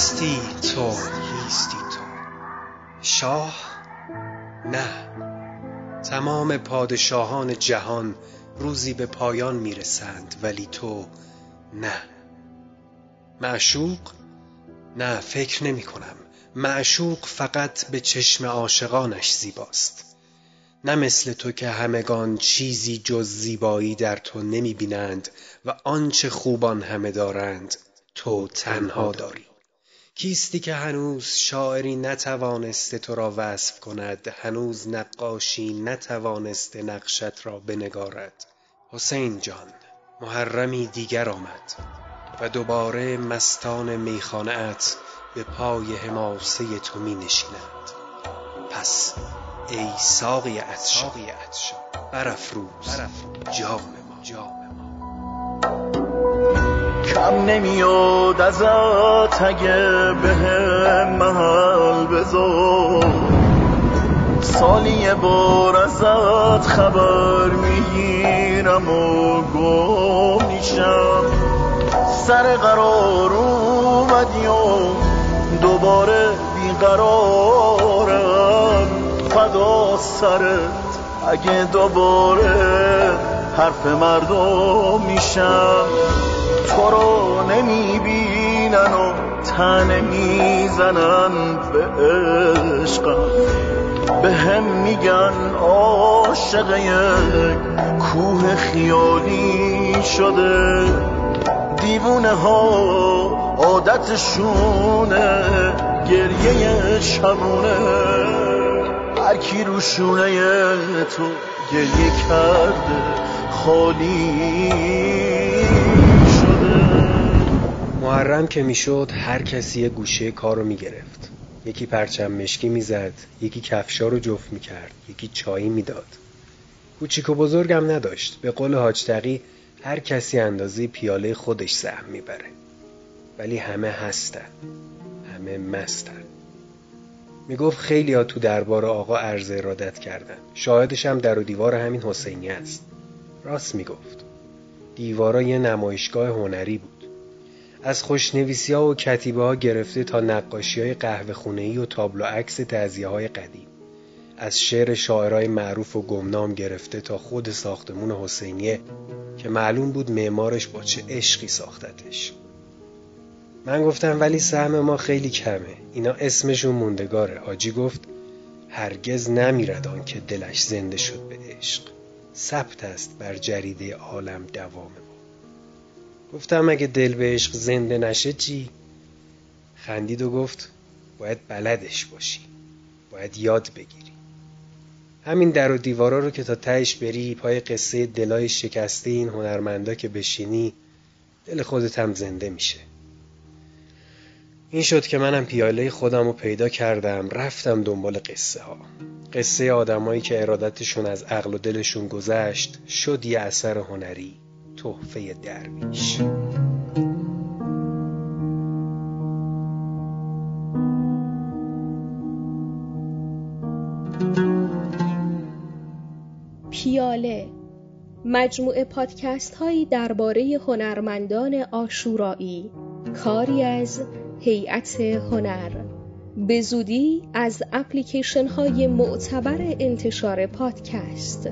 کیستی تو؟ کیستی تو؟ شاه؟ نه. تمام پادشاهان جهان روزی به پایان می‌رسند ولی تو نه. معشوق؟ نه فکر نمی کنم معشوق فقط به چشم عاشقانش زیباست. نه مثل تو که همگان چیزی جز زیبایی در تو نمی بینند و آنچه خوبان همه دارند تو تنها داری. کیستی که هنوز شاعری نتوانسته تو را وصف کند هنوز نقاشی نتوانسته نقشت را بنگارد. حسین جان محرمی دیگر آمد و دوباره مستان میخانه ات به پای حماسه تو می نشینند پس ای ساقی عطشان برافروز جام ما. کم نمیاد ازت اگه به محل بذار سالی یه بار ازت خبر می‌گیرم و گم میشم. سر قرار اومدی و دوباره بیقرارم. فدا سرت اگه دوباره حرف مردم میشم. تو رو نمی‌بینن و تنه می‌زنن به عشقم. به هم میگن عاشق یک کوه خیالی شده. دیوونه ها عادتشونه گریه شبونه. هر کی رو شونه تو گریه کرده خالی. محرم که می‌شد هر کسی یه گوشه کار رو می‌گرفت. یکی پرچم مشکی می‌زد یکی کفشا رو جفت می‌کرد یکی چایی می‌داد. کوچیک و بزرگم نداشت. به قول حاج تقی هر کسی اندازه پیاله خودش سهم می‌بره. ولی همه هستن. همه مستن. می‌گفت خیلی ها تو دربار آقا عرض ارادت کردن. شاهدش هم در و دیوار همین حسینی است. راست می‌گفت. دیوارا یه نمایشگاه هنری بود. از خوشنویسی ها و کتیبه ها گرفته تا نقاشی های قهوه خونه و تابلو عکس تعذیه های قدیم. از شعر شاعرای معروف و گمنام گرفته تا خود ساختمون حسینیه که معلوم بود معمارش با چه عشقی ساختتش. من گفتم ولی سهم ما خیلی کمه. اینا اسمشون موندگاره. حاجی گفت هرگز نمیرد آن که دلش زنده شد به عشق. ثبت است بر جریده عالم دوام گفتم اگه دل به عشق زنده نشه چی؟ خندید و گفت باید بلدش باشی. باید یاد بگیری. همین در و دیوارا رو که تا تهش بری پای قصه دلای شکسته این هنرمندا که بشینی دل خودت هم زنده میشه. این شد که منم پیاله خودم رو پیدا کردم رفتم دنبال قصه ها قصه آدمایی که ارادتشون از عقل و دلشون گذشت شد یه اثر هنری. تحفه درویش. پیاله مجموعه پادکست هایی درباره هنرمندان آشورایی. کاری از هیئت هنر. به زودی از اپلیکیشن های معتبر انتشار پادکست.